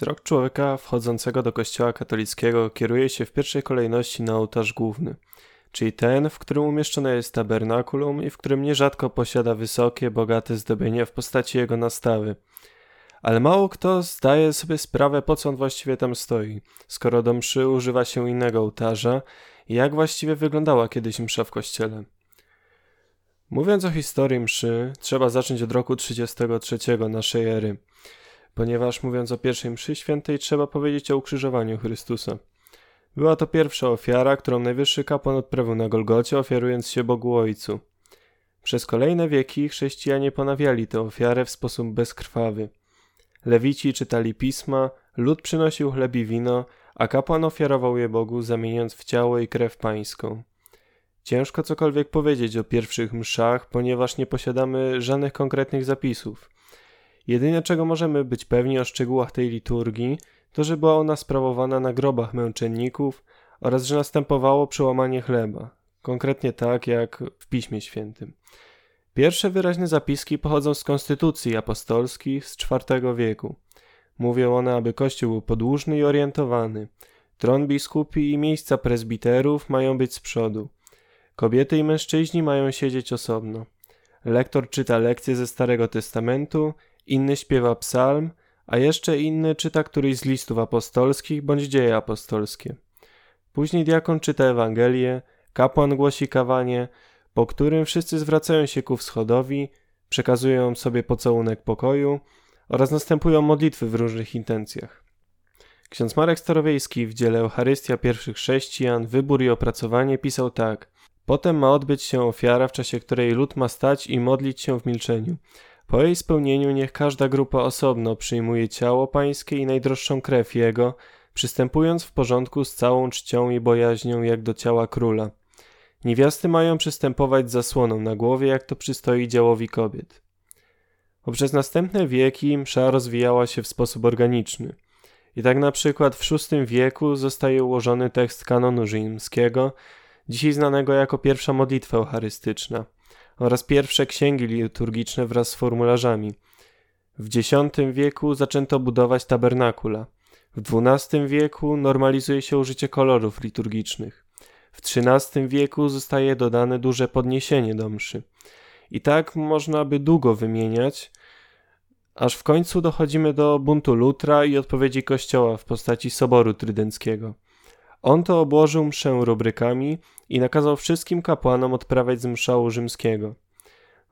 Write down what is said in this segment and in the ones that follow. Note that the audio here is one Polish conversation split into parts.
Wzrok człowieka wchodzącego do kościoła katolickiego kieruje się w pierwszej kolejności na ołtarz główny, czyli ten, w którym umieszczone jest tabernakulum i w którym nierzadko posiada wysokie, bogate zdobienie w postaci jego nastawy. Ale mało kto zdaje sobie sprawę, po co on właściwie tam stoi, skoro do mszy używa się innego ołtarza i jak właściwie wyglądała kiedyś msza w kościele. Mówiąc o historii mszy, trzeba zacząć od roku 33 naszej ery – ponieważ mówiąc o pierwszej mszy świętej trzeba powiedzieć o ukrzyżowaniu Chrystusa. Była to pierwsza ofiara, którą najwyższy kapłan odprawił na Golgocie, ofiarując się Bogu Ojcu. Przez kolejne wieki chrześcijanie ponawiali tę ofiarę w sposób bezkrwawy. Lewici czytali pisma, lud przynosił chleb i wino, a kapłan ofiarował je Bogu, zamieniając w ciało i krew pańską. Ciężko cokolwiek powiedzieć o pierwszych mszach, ponieważ nie posiadamy żadnych konkretnych zapisów. Jedyne czego możemy być pewni o szczegółach tej liturgii, to że była ona sprawowana na grobach męczenników oraz że następowało przełamanie chleba, konkretnie tak jak w Piśmie Świętym. Pierwsze wyraźne zapiski pochodzą z konstytucji apostolskich z IV wieku. Mówią one, aby kościół był podłużny i orientowany. Tron biskupi i miejsca prezbiterów mają być z przodu. Kobiety i mężczyźni mają siedzieć osobno. Lektor czyta lekcje ze Starego Testamentu inny śpiewa psalm, a jeszcze inny czyta któryś z listów apostolskich bądź dzieje apostolskie. Później diakon czyta Ewangelię, kapłan głosi kawanie, po którym wszyscy zwracają się ku wschodowi, przekazują sobie pocałunek pokoju oraz następują modlitwy w różnych intencjach. Ksiądz Marek Starowiejski w dziele Eucharystia pierwszych chrześcijan, wybór i opracowanie pisał tak. Potem ma odbyć się ofiara, w czasie której lud ma stać i modlić się w milczeniu. Po jej spełnieniu niech każda grupa osobno przyjmuje ciało pańskie i najdroższą krew jego, przystępując w porządku z całą czcią i bojaźnią jak do ciała króla. Niewiasty mają przystępować zasłoną na głowie, jak to przystoi działowi kobiet. Poprzez następne wieki msza rozwijała się w sposób organiczny. I tak na przykład w VI wieku zostaje ułożony tekst kanonu rzymskiego, dzisiaj znanego jako pierwsza modlitwa eucharystyczna – oraz pierwsze księgi liturgiczne wraz z formularzami. W X wieku zaczęto budować tabernakula. W XII wieku normalizuje się użycie kolorów liturgicznych. W XIII wieku zostaje dodane duże podniesienie do mszy. I tak można by długo wymieniać, aż w końcu dochodzimy do buntu Lutra i odpowiedzi Kościoła w postaci Soboru Trydenckiego. On to obłożył mszę rubrykami i nakazał wszystkim kapłanom odprawiać z mszału rzymskiego.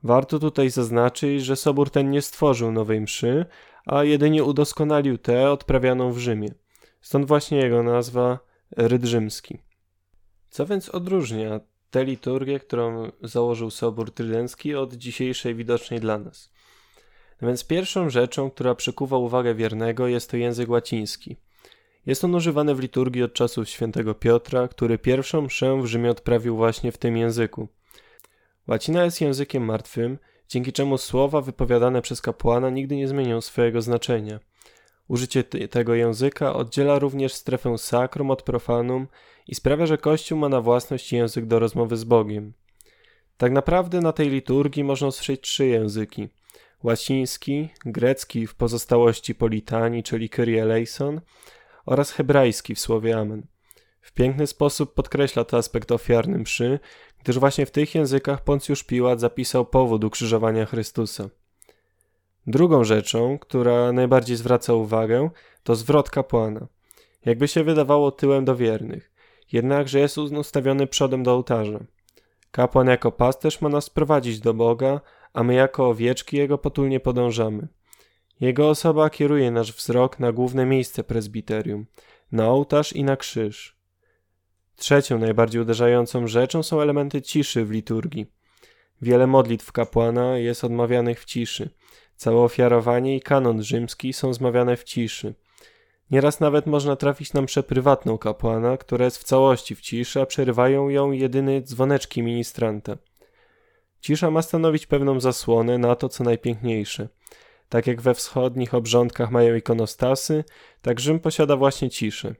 Warto tutaj zaznaczyć, że sobór ten nie stworzył nowej mszy, a jedynie udoskonalił tę odprawianą w Rzymie. Stąd właśnie jego nazwa Ryd Rzymski. Co więc odróżnia tę liturgię, którą założył Sobór Trydencki od dzisiejszej widocznej dla nas? No więc pierwszą rzeczą, która przykuwa uwagę wiernego jest to język łaciński – jest on używany w liturgii od czasów świętego Piotra, który pierwszą mszę w Rzymie odprawił właśnie w tym języku. Łacina jest językiem martwym, dzięki czemu słowa wypowiadane przez kapłana nigdy nie zmienią swojego znaczenia. Użycie tego języka oddziela również strefę sakrum od profanum i sprawia, że Kościół ma na własność język do rozmowy z Bogiem. Tak naprawdę na tej liturgii można usłyszeć trzy języki. Łaciński, grecki w pozostałości po litanii, czyli Kyrie eleison, oraz hebrajski w słowie Amen. W piękny sposób podkreśla to aspekt ofiarny mszy, gdyż właśnie w tych językach Poncjusz Piłat zapisał powód ukrzyżowania Chrystusa. Drugą rzeczą, która najbardziej zwraca uwagę, to zwrot kapłana. Jakby się wydawało tyłem do wiernych, jednakże jest ustawiony przodem do ołtarza. Kapłan jako pasterz ma nas prowadzić do Boga, a my jako owieczki Jego potulnie podążamy. Jego osoba kieruje nasz wzrok na główne miejsce prezbiterium, na ołtarz i na krzyż. Trzecią najbardziej uderzającą rzeczą są elementy ciszy w liturgii. Wiele modlitw kapłana jest odmawianych w ciszy. Całe ofiarowanie i kanon rzymski są zmawiane w ciszy. Nieraz nawet można trafić na mszę prywatną kapłana, która jest w całości w ciszy, a przerywają ją jedyny dzwoneczki ministranta. Cisza ma stanowić pewną zasłonę na to, co najpiękniejsze – tak jak we wschodnich obrządkach mają ikonostasy, tak Rzym posiada właśnie ciszę.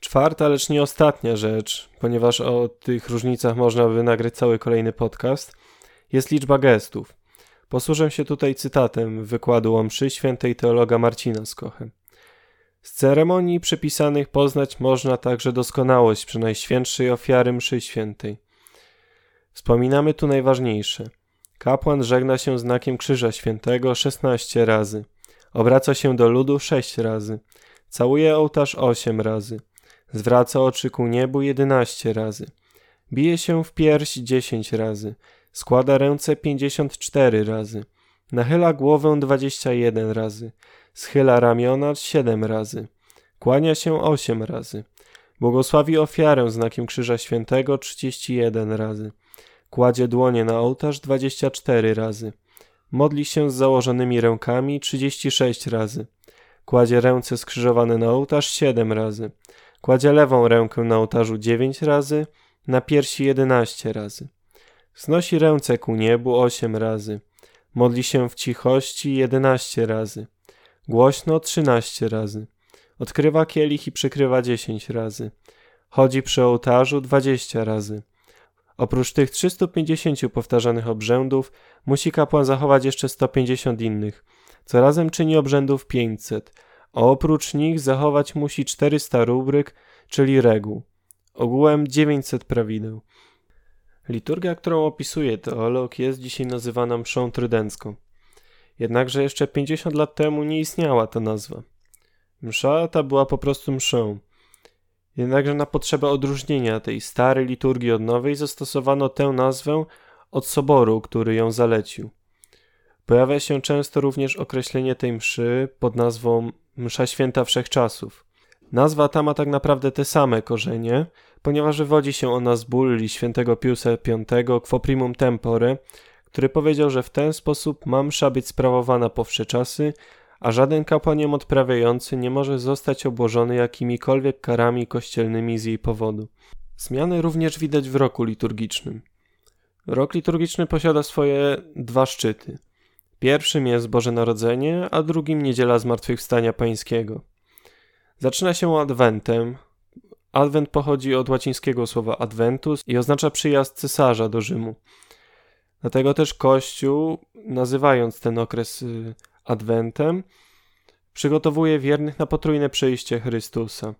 Czwarta, lecz nie ostatnia rzecz, ponieważ o tych różnicach można by nagrać cały kolejny podcast, jest liczba gestów. Posłużę się tutaj cytatem wykładu o mszy świętej teologa Marcina Skochem. Z ceremonii przypisanych poznać można także doskonałość przy najświętszej ofiary mszy świętej. Wspominamy tu najważniejsze. Kapłan żegna się znakiem Krzyża Świętego 16 razy. Obraca się do ludu 6 razy. Całuje ołtarz 8 razy. Zwraca oczy ku niebu 11 razy. Bije się w pierś 10 razy. Składa ręce 54 razy. Nachyla głowę 21 razy. Schyla ramiona 7 razy. Kłania się 8 razy. Błogosławi ofiarę znakiem Krzyża Świętego 31 razy. Kładzie dłonie na ołtarz 24 razy. Modli się z założonymi rękami 36 razy. Kładzie ręce skrzyżowane na ołtarz 7 razy. Kładzie lewą rękę na ołtarzu 9 razy, na piersi 11 razy. Znosi ręce ku niebu 8 razy. Modli się w cichości 11 razy. Głośno 13 razy. Odkrywa kielich i przykrywa 10 razy. Chodzi przy ołtarzu 20 razy. Oprócz tych 350 powtarzanych obrzędów, musi kapłan zachować jeszcze 150 innych, co razem czyni obrzędów 500, a oprócz nich zachować musi 400 rubryk, czyli reguł. Ogółem 900 prawideł. Liturgia, którą opisuje teolog, jest dzisiaj nazywana mszą trydencką. Jednakże jeszcze 50 lat temu nie istniała ta nazwa. Msza ta była po prostu mszą. Jednakże na potrzebę odróżnienia tej starej liturgii od nowej zastosowano tę nazwę od soboru, który ją zalecił. Pojawia się często również określenie tej mszy pod nazwą Msza Święta Wszechczasów. Nazwa ta ma tak naprawdę te same korzenie, ponieważ wywodzi się ona z bulli świętego Piusa V Quo Primum Tempore, który powiedział, że w ten sposób ma msza być sprawowana po czasy, a żaden kapłan ją odprawiający nie może zostać obłożony jakimikolwiek karami kościelnymi z jej powodu. Zmiany również widać w roku liturgicznym. Rok liturgiczny posiada swoje dwa szczyty. Pierwszym jest Boże Narodzenie, a drugim Niedziela Zmartwychwstania Pańskiego. Zaczyna się adwentem. Adwent pochodzi od łacińskiego słowa adventus i oznacza przyjazd cesarza do Rzymu. Dlatego też Kościół, nazywając ten okres y, adwentem, przygotowuje wiernych na potrójne przyjście Chrystusa.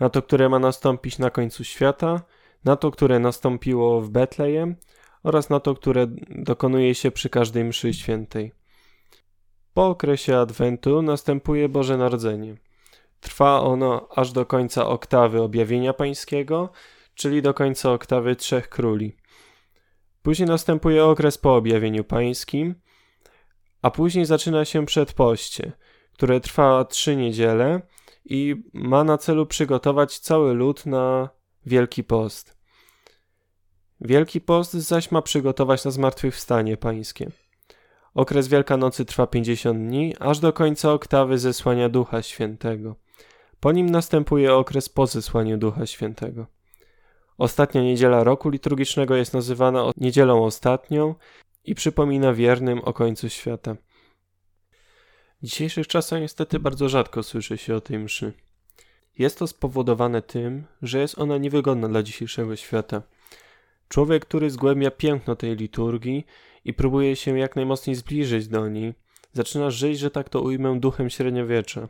Na to, które ma nastąpić na końcu świata, na to, które nastąpiło w Betlejem oraz na to, które dokonuje się przy każdej mszy świętej. Po okresie Adwentu następuje Boże Narodzenie. Trwa ono aż do końca oktawy objawienia pańskiego, czyli do końca oktawy Trzech Króli. Później następuje okres po objawieniu pańskim, a później zaczyna się przedpoście, które trwa trzy niedziele i ma na celu przygotować cały lud na Wielki Post. Wielki Post zaś ma przygotować na zmartwychwstanie pańskie. Okres Wielkanocy trwa 50 dni, aż do końca oktawy zesłania Ducha Świętego. Po nim następuje okres po zesłaniu Ducha Świętego. Ostatnia niedziela roku liturgicznego jest nazywana niedzielą ostatnią i przypomina wiernym o końcu świata. W dzisiejszych czasach niestety bardzo rzadko słyszy się o tej mszy. Jest to spowodowane tym, że jest ona niewygodna dla dzisiejszego świata. Człowiek, który zgłębia piękno tej liturgii i próbuje się jak najmocniej zbliżyć do niej, zaczyna żyć, że tak to ujmę, duchem średniowiecza.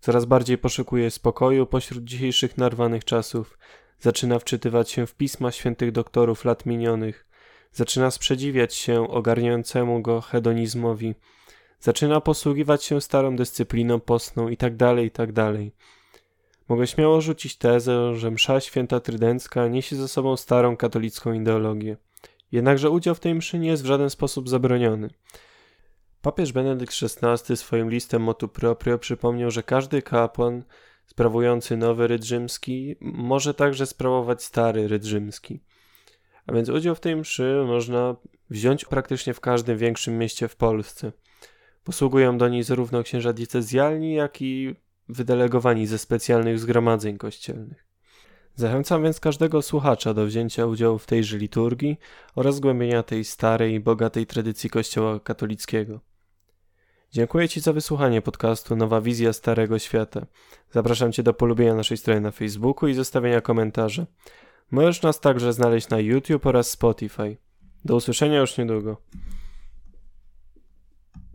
Coraz bardziej poszukuje spokoju pośród dzisiejszych narwanych czasów, zaczyna wczytywać się w pisma świętych doktorów lat minionych, zaczyna sprzeciwiać się ogarniającemu go hedonizmowi, zaczyna posługiwać się starą dyscypliną postną itd., tak itd. Tak Mogę śmiało rzucić tezę, że msza święta trydencka niesie ze sobą starą katolicką ideologię. Jednakże udział w tej mszy nie jest w żaden sposób zabroniony. Papież Benedykt XVI swoim listem motu proprio przypomniał, że każdy kapłan sprawujący nowy ryd rzymski może także sprawować stary ryd rzymski. A więc udział w tej mszy można wziąć praktycznie w każdym większym mieście w Polsce. Posługują do niej zarówno księża diecezjalni, jak i wydelegowani ze specjalnych zgromadzeń kościelnych. Zachęcam więc każdego słuchacza do wzięcia udziału w tejże liturgii oraz zgłębienia tej starej i bogatej tradycji Kościoła katolickiego. Dziękuję Ci za wysłuchanie podcastu Nowa Wizja Starego Świata. Zapraszam Cię do polubienia naszej strony na Facebooku i zostawienia komentarzy. Możesz nas także znaleźć na YouTube oraz Spotify. Do usłyszenia już niedługo.